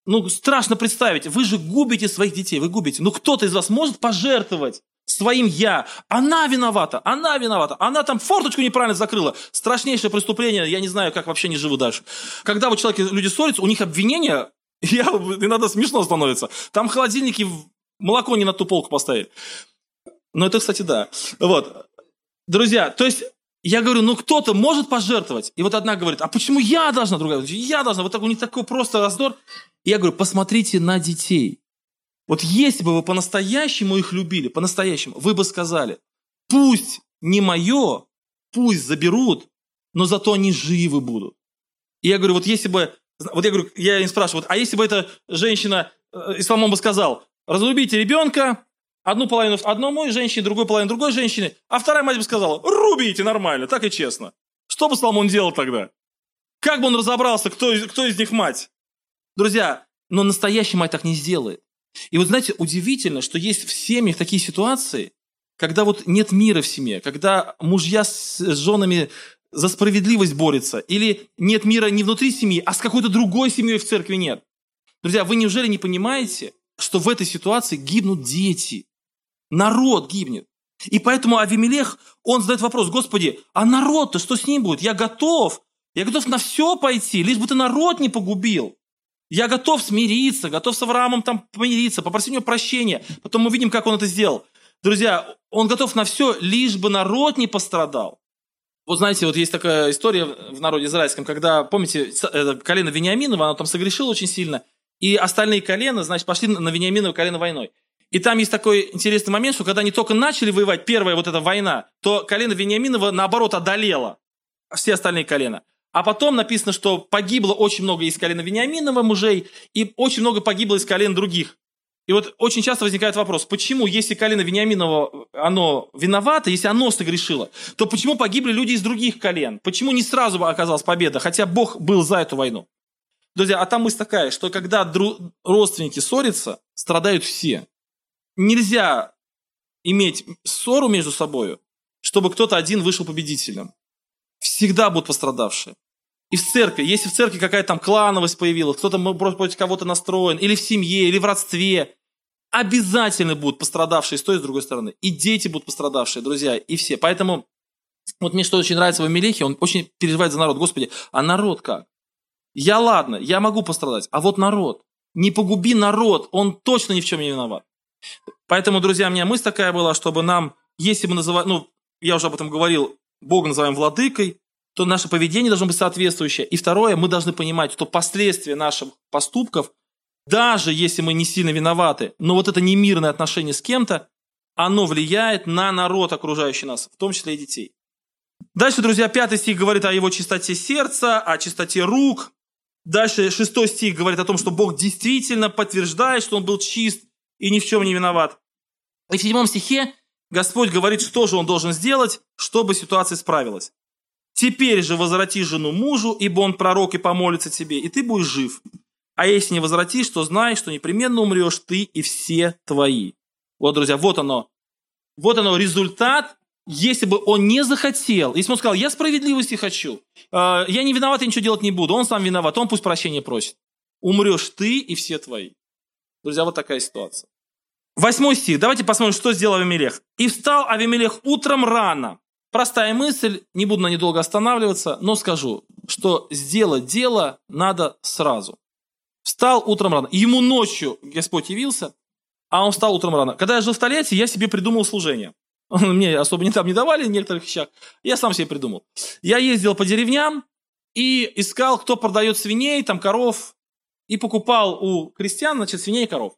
ну, страшно представить. Вы же губите своих детей, вы губите. Ну кто-то из вас может пожертвовать своим «я». Она виновата, она виновата, она там форточку неправильно закрыла. Страшнейшее преступление, я не знаю, как вообще не живу дальше. Когда вот человек, люди ссорятся, у них обвинения, я, иногда смешно становится. Там холодильники молоко не на ту полку поставили. Но это, кстати, да. Вот. Друзья, то есть я говорю, ну кто-то может пожертвовать. И вот одна говорит, а почему я должна, другая говорит, я должна. Вот так у них такой просто раздор. И я говорю, посмотрите на детей. Вот если бы вы по-настоящему их любили, по-настоящему, вы бы сказали, пусть не мое, пусть заберут, но зато они живы будут. И я говорю, вот если бы, вот я говорю, я им спрашиваю, вот, а если бы эта женщина, э, Исламон бы сказал, разрубите ребенка, одну половину одному женщине, другую половину другой женщине, а вторая мать бы сказала, рубите нормально, так и честно. Что бы Соломон делал тогда? Как бы он разобрался, кто, кто из них мать? Друзья, но настоящий мать так не сделает. И вот знаете, удивительно, что есть в семьях такие ситуации, когда вот нет мира в семье, когда мужья с женами за справедливость борются, или нет мира не внутри семьи, а с какой-то другой семьей в церкви нет. Друзья, вы неужели не понимаете, что в этой ситуации гибнут дети? Народ гибнет. И поэтому Авимелех, он задает вопрос, Господи, а народ-то что с ним будет? Я готов, я готов на все пойти, лишь бы ты народ не погубил. Я готов смириться, готов с Авраамом там помириться, попросить у него прощения. Потом мы видим, как он это сделал. Друзья, он готов на все, лишь бы народ не пострадал. Вот знаете, вот есть такая история в народе израильском, когда, помните, колено Вениаминова, оно там согрешило очень сильно, и остальные колена, значит, пошли на Вениаминова колено войной. И там есть такой интересный момент, что когда они только начали воевать, первая вот эта война, то колено Вениаминова, наоборот, одолело все остальные колена. А потом написано, что погибло очень много из колена Вениаминова мужей, и очень много погибло из колен других. И вот очень часто возникает вопрос, почему, если колено Вениаминова, оно виновато, если оно согрешило, то почему погибли люди из других колен? Почему не сразу оказалась победа, хотя Бог был за эту войну? Друзья, а там мысль такая, что когда дру- родственники ссорятся, страдают все. Нельзя иметь ссору между собой, чтобы кто-то один вышел победителем всегда будут пострадавшие. И в церкви, если в церкви какая-то там клановость появилась, кто-то против кого-то настроен, или в семье, или в родстве, обязательно будут пострадавшие с той и с другой стороны. И дети будут пострадавшие, друзья, и все. Поэтому вот мне что очень нравится в Амелехе, он очень переживает за народ. Господи, а народ как? Я ладно, я могу пострадать, а вот народ. Не погуби народ, он точно ни в чем не виноват. Поэтому, друзья, у меня мысль такая была, чтобы нам, если мы называем, ну, я уже об этом говорил, Бога называем владыкой, то наше поведение должно быть соответствующее. И второе, мы должны понимать, что последствия наших поступков, даже если мы не сильно виноваты, но вот это немирное отношение с кем-то, оно влияет на народ, окружающий нас, в том числе и детей. Дальше, друзья, пятый стих говорит о его чистоте сердца, о чистоте рук. Дальше шестой стих говорит о том, что Бог действительно подтверждает, что он был чист и ни в чем не виноват. И в седьмом стихе Господь говорит, что же он должен сделать, чтобы ситуация справилась. Теперь же возврати жену мужу, ибо он пророк и помолится тебе, и ты будешь жив. а если не возвратишь, то знай, что непременно умрешь ты и все твои. Вот, друзья, вот оно. Вот оно результат, если бы он не захотел, если бы он сказал, я справедливости хочу, э, я не виноват, я ничего делать не буду, он сам виноват, он пусть прощения просит. Умрешь ты и все твои. Друзья, вот такая ситуация. Восьмой стих. Давайте посмотрим, что сделал Авимелех. «И встал Авимелех утром рано». Простая мысль, не буду на ней долго останавливаться, но скажу, что сделать дело надо сразу. Встал утром рано. Ему ночью Господь явился, а он встал утром рано. Когда я жил в Тольятти, я себе придумал служение. Мне особо не там не давали некоторых вещах. Я сам себе придумал. Я ездил по деревням и искал, кто продает свиней, там коров, и покупал у крестьян, значит, свиней и коров.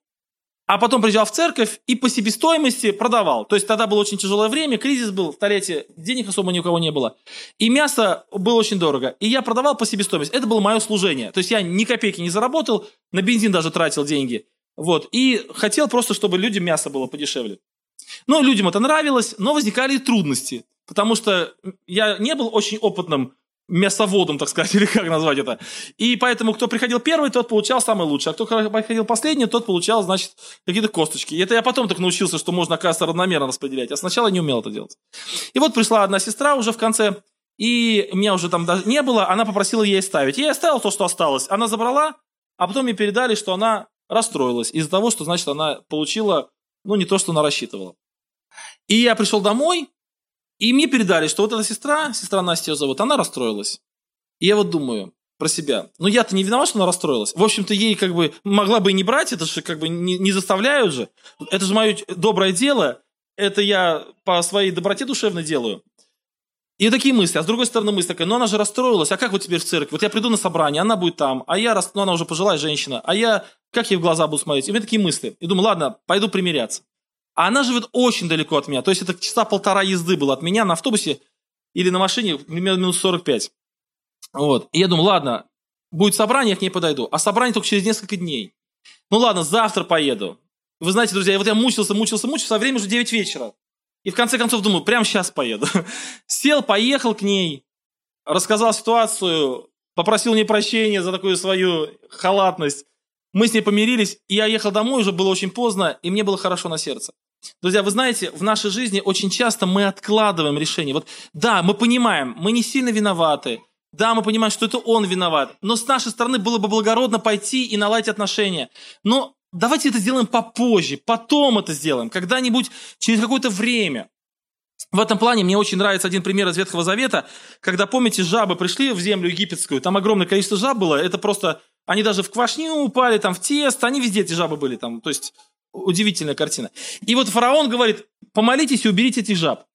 А потом приезжал в церковь и по себестоимости продавал. То есть тогда было очень тяжелое время, кризис был в Тольятти, денег особо ни у кого не было. И мясо было очень дорого. И я продавал по себестоимости. Это было мое служение. То есть я ни копейки не заработал, на бензин даже тратил деньги. Вот. И хотел просто, чтобы людям мясо было подешевле. Но людям это нравилось, но возникали трудности. Потому что я не был очень опытным мясоводом, так сказать, или как назвать это. И поэтому, кто приходил первый, тот получал самый лучший, а кто приходил последний, тот получал, значит, какие-то косточки. И это я потом так научился, что можно, оказывается, равномерно распределять, а сначала не умел это делать. И вот пришла одна сестра уже в конце, и меня уже там даже не было, она попросила ей ставить. Я ей оставил то, что осталось. Она забрала, а потом мне передали, что она расстроилась из-за того, что, значит, она получила, ну, не то, что она рассчитывала. И я пришел домой, и мне передали, что вот эта сестра, сестра Настя ее зовут, она расстроилась. И я вот думаю про себя. Ну я-то не виноват, что она расстроилась. В общем-то, ей как бы могла бы и не брать, это же как бы не, не заставляют же. Это же мое доброе дело, это я по своей доброте душевно делаю. И такие мысли. А с другой стороны мысль такая, ну она же расстроилась, а как вот теперь в церковь? Вот я приду на собрание, она будет там, а я, ну она уже пожилая женщина, а я, как ей в глаза буду смотреть? И у меня такие мысли. И думаю, ладно, пойду примиряться. А она живет очень далеко от меня. То есть это часа полтора езды было от меня на автобусе или на машине, примерно минут 45. Вот. И я думаю, ладно, будет собрание, я к ней подойду. А собрание только через несколько дней. Ну ладно, завтра поеду. Вы знаете, друзья, вот я мучился, мучился, мучился, а время уже 9 вечера. И в конце концов думаю, прямо сейчас поеду. Сел, поехал к ней, рассказал ситуацию, попросил мне прощения за такую свою халатность. Мы с ней помирились, и я ехал домой, уже было очень поздно, и мне было хорошо на сердце. Друзья, вы знаете, в нашей жизни очень часто мы откладываем решение. Вот да, мы понимаем, мы не сильно виноваты, да, мы понимаем, что это он виноват, но с нашей стороны было бы благородно пойти и наладить отношения. Но давайте это сделаем попозже, потом это сделаем, когда-нибудь через какое-то время. В этом плане мне очень нравится один пример из Ветхого Завета, когда, помните, жабы пришли в землю египетскую, там огромное количество жаб было, это просто, они даже в квашню упали, там в тесто, они везде эти жабы были, там, то есть Удивительная картина. И вот фараон говорит, помолитесь и уберите этих жаб.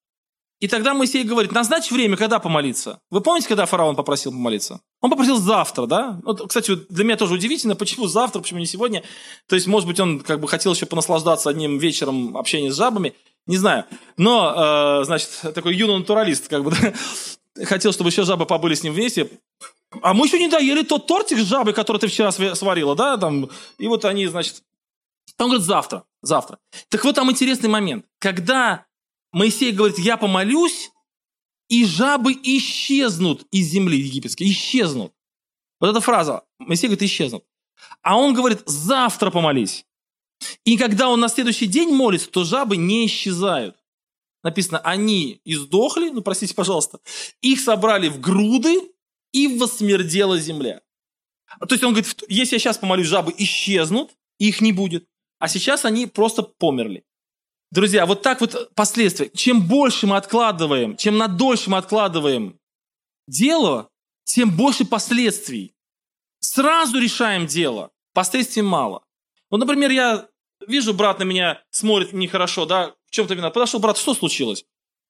И тогда Моисей говорит, назначь время, когда помолиться. Вы помните, когда фараон попросил помолиться? Он попросил завтра, да? Вот, кстати, для меня тоже удивительно, почему завтра, почему не сегодня. То есть, может быть, он как бы хотел еще понаслаждаться одним вечером общения с жабами, не знаю. Но, э, значит, такой юный натуралист, как бы, да? хотел, чтобы еще жабы побыли с ним вместе. А мы еще не доели тот тортик с жабой, который ты вчера сварила, да? Там, и вот они, значит, он говорит, завтра, завтра. Так вот там интересный момент. Когда Моисей говорит, я помолюсь, и жабы исчезнут из земли египетской, исчезнут. Вот эта фраза, Моисей говорит, исчезнут. А он говорит, завтра помолись. И когда он на следующий день молится, то жабы не исчезают. Написано, они издохли, ну простите, пожалуйста, их собрали в груды, и восмердела земля. То есть он говорит, если я сейчас помолюсь, жабы исчезнут, их не будет а сейчас они просто померли. Друзья, вот так вот последствия. Чем больше мы откладываем, чем на дольше мы откладываем дело, тем больше последствий. Сразу решаем дело, последствий мало. Вот, например, я вижу, брат на меня смотрит нехорошо, да, в чем-то вина. Подошел, брат, что случилось?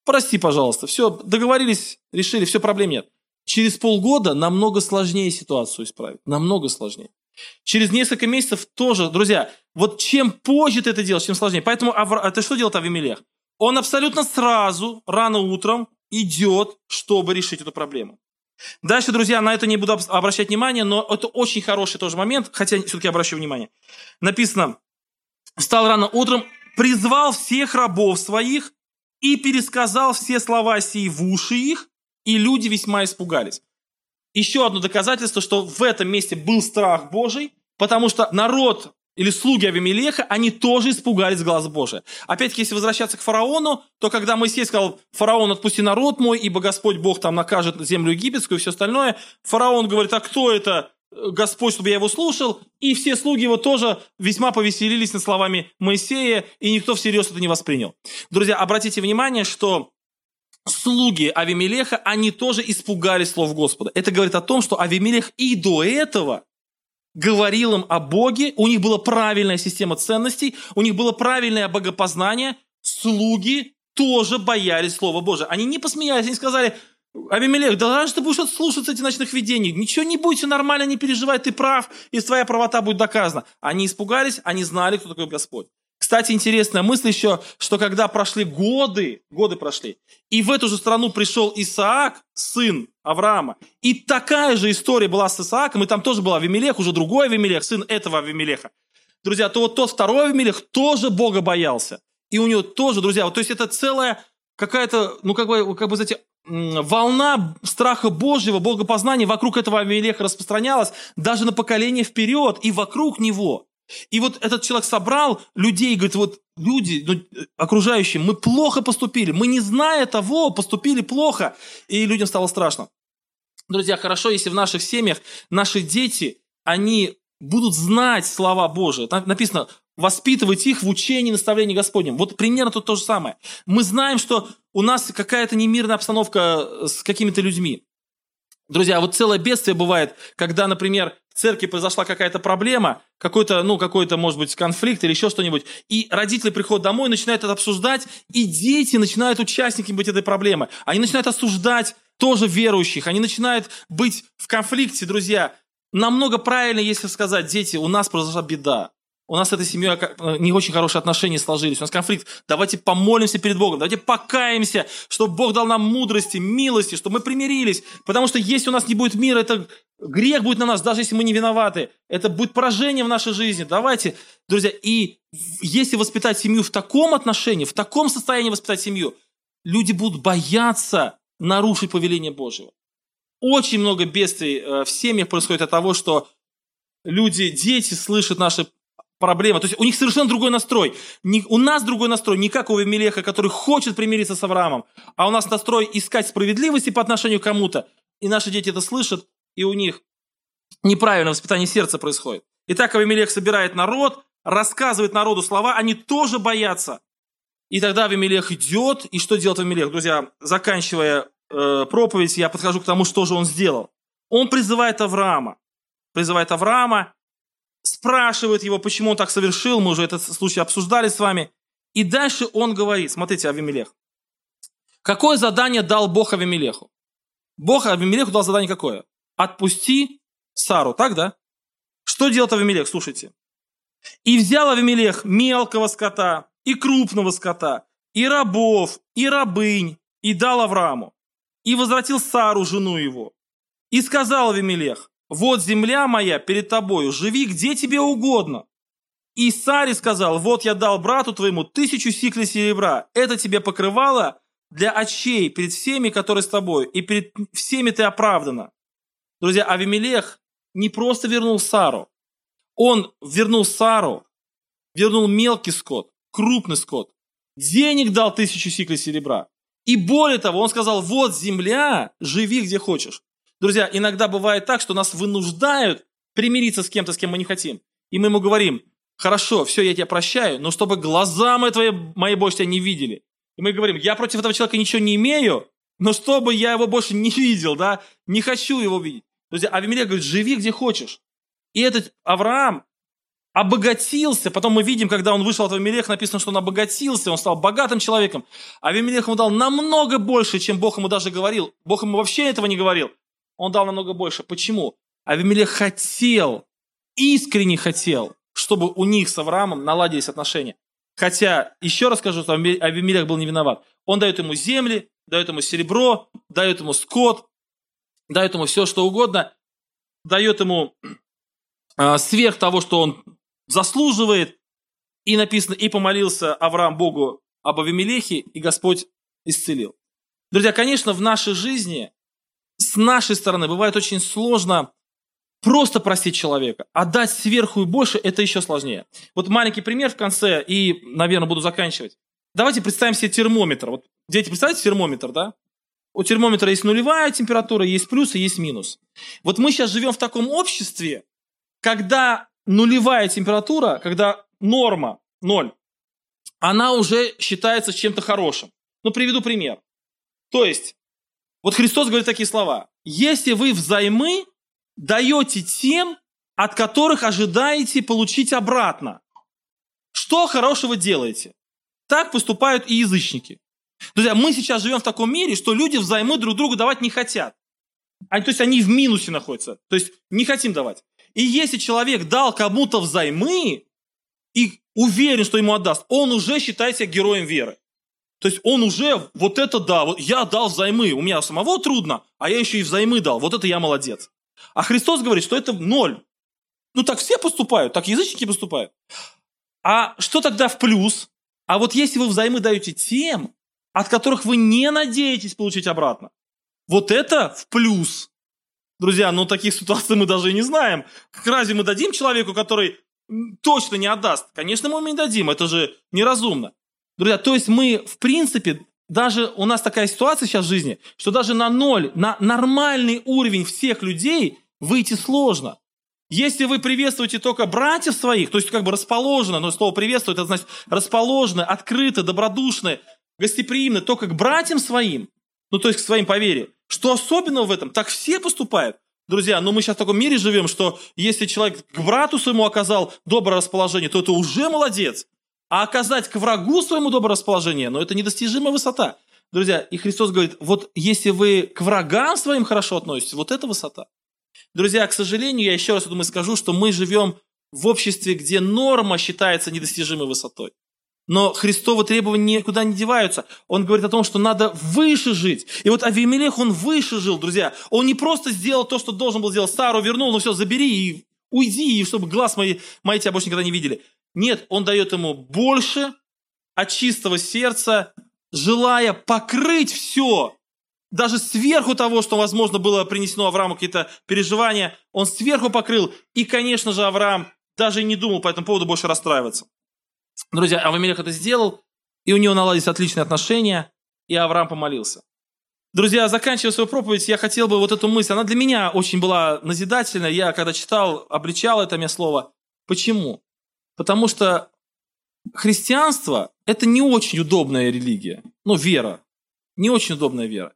Прости, пожалуйста. Все, договорились, решили, все, проблем нет. Через полгода намного сложнее ситуацию исправить. Намного сложнее. Через несколько месяцев тоже, друзья, вот чем позже ты это делаешь, тем сложнее. Поэтому это что делает Авимелех? Он абсолютно сразу, рано утром, идет, чтобы решить эту проблему. Дальше, друзья, на это не буду обращать внимание, но это очень хороший тоже момент, хотя все-таки обращу внимание. Написано, встал рано утром, призвал всех рабов своих и пересказал все слова сии в уши их, и люди весьма испугались. Еще одно доказательство, что в этом месте был страх Божий, потому что народ или слуги Авимелеха, они тоже испугались глаз Божия. Опять-таки, если возвращаться к фараону, то когда Моисей сказал, фараон, отпусти народ мой, ибо Господь Бог там накажет землю египетскую и все остальное, фараон говорит, а кто это Господь, чтобы я его слушал? И все слуги его тоже весьма повеселились над словами Моисея, и никто всерьез это не воспринял. Друзья, обратите внимание, что слуги Авимелеха, они тоже испугались слов Господа. Это говорит о том, что Авимелех и до этого говорил им о Боге, у них была правильная система ценностей, у них было правильное богопознание, слуги тоже боялись Слова Божия. Они не посмеялись, они сказали, Авимелех, да ладно, ты будешь слушаться этих ночных видений, ничего не будет, все нормально, не переживай, ты прав, и твоя правота будет доказана. Они испугались, они знали, кто такой Господь. Кстати, интересная мысль еще, что когда прошли годы, годы прошли, и в эту же страну пришел Исаак, сын Авраама, и такая же история была с Исааком, и там тоже был Авимелех, уже другой Авимелех, сын этого Авимелеха. Друзья, то вот тот второй Авимелех тоже Бога боялся. И у него тоже, друзья, вот, то есть это целая какая-то, ну как бы, как бы, знаете, волна страха Божьего, богопознания вокруг этого Авимелеха распространялась даже на поколение вперед и вокруг него. И вот этот человек собрал людей и говорит, вот люди, ну, окружающие, мы плохо поступили, мы не зная того, поступили плохо, и людям стало страшно. Друзья, хорошо, если в наших семьях наши дети, они будут знать слова Божии. Там написано, воспитывать их в учении наставлении Господнем. Вот примерно тут то же самое. Мы знаем, что у нас какая-то немирная обстановка с какими-то людьми. Друзья, вот целое бедствие бывает, когда, например, церкви произошла какая-то проблема, какой-то, ну, какой-то, может быть, конфликт или еще что-нибудь, и родители приходят домой, начинают это обсуждать, и дети начинают участниками быть этой проблемы. Они начинают осуждать тоже верующих, они начинают быть в конфликте, друзья. Намного правильно, если сказать, дети, у нас произошла беда у нас с этой семьей э, не очень хорошие отношения сложились, у нас конфликт. Давайте помолимся перед Богом, давайте покаемся, чтобы Бог дал нам мудрости, милости, чтобы мы примирились. Потому что если у нас не будет мира, это грех будет на нас, даже если мы не виноваты. Это будет поражение в нашей жизни. Давайте, друзья, и если воспитать семью в таком отношении, в таком состоянии воспитать семью, люди будут бояться нарушить повеление Божьего. Очень много бедствий э, в семьях происходит от того, что люди, дети слышат наши проблема. То есть у них совершенно другой настрой. Не, у нас другой настрой, не как у Вемелеха, который хочет примириться с Авраамом, а у нас настрой искать справедливости по отношению к кому-то. И наши дети это слышат, и у них неправильное воспитание сердца происходит. Итак, Авимелех собирает народ, рассказывает народу слова, они тоже боятся. И тогда Авимелех идет, и что делает Авимелех? Друзья, заканчивая э, проповедь, я подхожу к тому, что же он сделал. Он призывает Авраама. Призывает Авраама, спрашивает его, почему он так совершил, мы уже этот случай обсуждали с вами. И дальше он говорит, смотрите, Авимелех. Какое задание дал Бог Авимелеху? Бог Авимелеху дал задание какое? Отпусти Сару, так, да? Что делает Авимелех? Слушайте. И взял Авимелех мелкого скота и крупного скота, и рабов, и рабынь, и дал Аврааму. И возвратил Сару, жену его. И сказал Авимелех, вот земля моя перед тобою, живи где тебе угодно. И Сари сказал, вот я дал брату твоему тысячу сиклей серебра, это тебе покрывало для очей перед всеми, которые с тобой, и перед всеми ты оправдана. Друзья, Авимелех не просто вернул Сару, он вернул Сару, вернул мелкий скот, крупный скот, денег дал тысячу сиклей серебра. И более того, он сказал, вот земля, живи где хочешь. Друзья, иногда бывает так, что нас вынуждают примириться с кем-то, с кем мы не хотим. И мы ему говорим, хорошо, все, я тебя прощаю, но чтобы глаза мои, твои, мои больше тебя не видели. И мы говорим, я против этого человека ничего не имею, но чтобы я его больше не видел, да, не хочу его видеть. Друзья, Авимелех говорит, живи где хочешь. И этот Авраам обогатился. Потом мы видим, когда он вышел от Авимелеха, написано, что он обогатился, он стал богатым человеком. Авимелех ему дал намного больше, чем Бог ему даже говорил. Бог ему вообще этого не говорил он дал намного больше. Почему? Авимелех хотел, искренне хотел, чтобы у них с Авраамом наладились отношения. Хотя, еще раз скажу, что Авимелех был не виноват. Он дает ему земли, дает ему серебро, дает ему скот, дает ему все, что угодно, дает ему э, сверх того, что он заслуживает. И написано, и помолился Авраам Богу об Авимелехе, и Господь исцелил. Друзья, конечно, в нашей жизни с нашей стороны бывает очень сложно просто простить человека, а дать сверху и больше – это еще сложнее. Вот маленький пример в конце, и, наверное, буду заканчивать. Давайте представим себе термометр. Вот, дети, представьте термометр, да? У термометра есть нулевая температура, есть плюс и есть минус. Вот мы сейчас живем в таком обществе, когда нулевая температура, когда норма ноль, она уже считается чем-то хорошим. Ну, приведу пример. То есть, вот Христос говорит такие слова. Если вы взаймы даете тем, от которых ожидаете получить обратно, что хорошего делаете? Так поступают и язычники. Друзья, мы сейчас живем в таком мире, что люди взаймы друг другу давать не хотят. Они, то есть они в минусе находятся. То есть не хотим давать. И если человек дал кому-то взаймы и уверен, что ему отдаст, он уже считает себя героем веры. То есть он уже, вот это да, вот я дал взаймы, у меня самого трудно, а я еще и взаймы дал, вот это я молодец. А Христос говорит, что это ноль. Ну так все поступают, так язычники поступают. А что тогда в плюс? А вот если вы взаймы даете тем, от которых вы не надеетесь получить обратно, вот это в плюс. Друзья, ну таких ситуаций мы даже и не знаем. Как разве мы дадим человеку, который точно не отдаст? Конечно, мы ему не дадим, это же неразумно. Друзья, то есть мы, в принципе, даже у нас такая ситуация сейчас в жизни, что даже на ноль, на нормальный уровень всех людей выйти сложно. Если вы приветствуете только братьев своих, то есть как бы расположено, но слово приветствует, это значит расположено, открыто, добродушно, гостеприимно только к братьям своим, ну то есть к своим по вере, что особенного в этом? Так все поступают. Друзья, но мы сейчас в таком мире живем, что если человек к брату своему оказал доброе расположение, то это уже молодец. А оказать к врагу своему доброе расположение, ну это недостижимая высота. Друзья, и Христос говорит, вот если вы к врагам своим хорошо относитесь, вот это высота. Друзья, к сожалению, я еще раз думаю скажу, что мы живем в обществе, где норма считается недостижимой высотой. Но Христовы требования никуда не деваются. Он говорит о том, что надо выше жить. И вот Авимелех, он выше жил, друзья. Он не просто сделал то, что должен был сделать. Сару вернул, ну все, забери и уйди, и чтобы глаз мои, мои тебя больше никогда не видели. Нет, он дает ему больше от чистого сердца, желая покрыть все, даже сверху того, что, возможно, было принесено Аврааму какие-то переживания, он сверху покрыл. И, конечно же, Авраам даже не думал по этому поводу больше расстраиваться. Друзья, Авамелех это сделал, и у него наладились отличные отношения, и Авраам помолился. Друзья, заканчивая свою проповедь, я хотел бы вот эту мысль, она для меня очень была назидательная. Я, когда читал, обличал это мне слово. Почему? Потому что христианство – это не очень удобная религия, ну, вера, не очень удобная вера.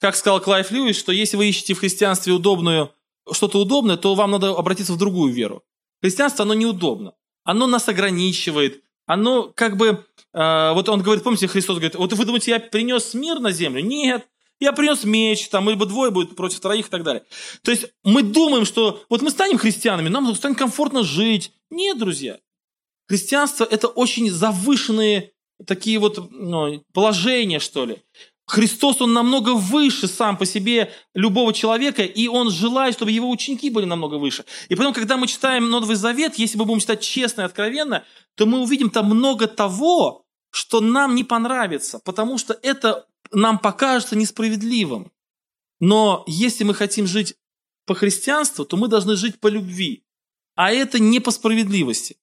Как сказал Клайв Льюис, что если вы ищете в христианстве удобную, что-то удобное, то вам надо обратиться в другую веру. Христианство, оно неудобно. Оно нас ограничивает. Оно как бы... Э, вот он говорит, помните, Христос говорит, вот вы думаете, я принес мир на землю? Нет. Я принес меч, там, либо двое будет против троих и так далее. То есть мы думаем, что вот мы станем христианами, нам станет комфортно жить. Нет, друзья. Христианство – это очень завышенные такие вот ну, положения, что ли. Христос, Он намного выше сам по себе любого человека, и Он желает, чтобы Его ученики были намного выше. И потом, когда мы читаем Новый Завет, если мы будем читать честно и откровенно, то мы увидим там много того, что нам не понравится, потому что это нам покажется несправедливым. Но если мы хотим жить по христианству, то мы должны жить по любви. А это не по справедливости.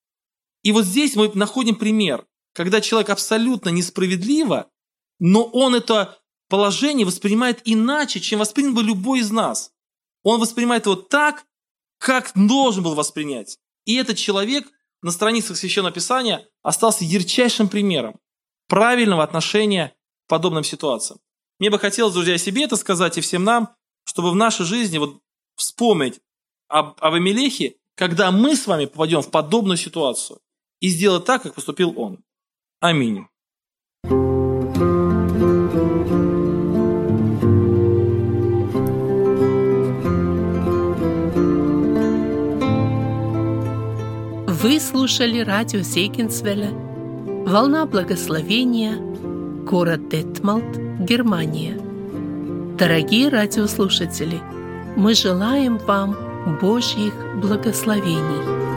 И вот здесь мы находим пример, когда человек абсолютно несправедливо но он это положение воспринимает иначе, чем воспринял бы любой из нас. Он воспринимает его так, как должен был воспринять. И этот человек на страницах Священного Писания остался ярчайшим примером правильного отношения к подобным ситуациям. Мне бы хотелось, друзья, себе это сказать и всем нам, чтобы в нашей жизни вот вспомнить об, об Амелехе, когда мы с вами попадем в подобную ситуацию и сделать так, как поступил он. Аминь. Вы слушали радио Зейгенсвелля «Волна благословения», город Детмалт, Германия. Дорогие радиослушатели, мы желаем вам Божьих благословений.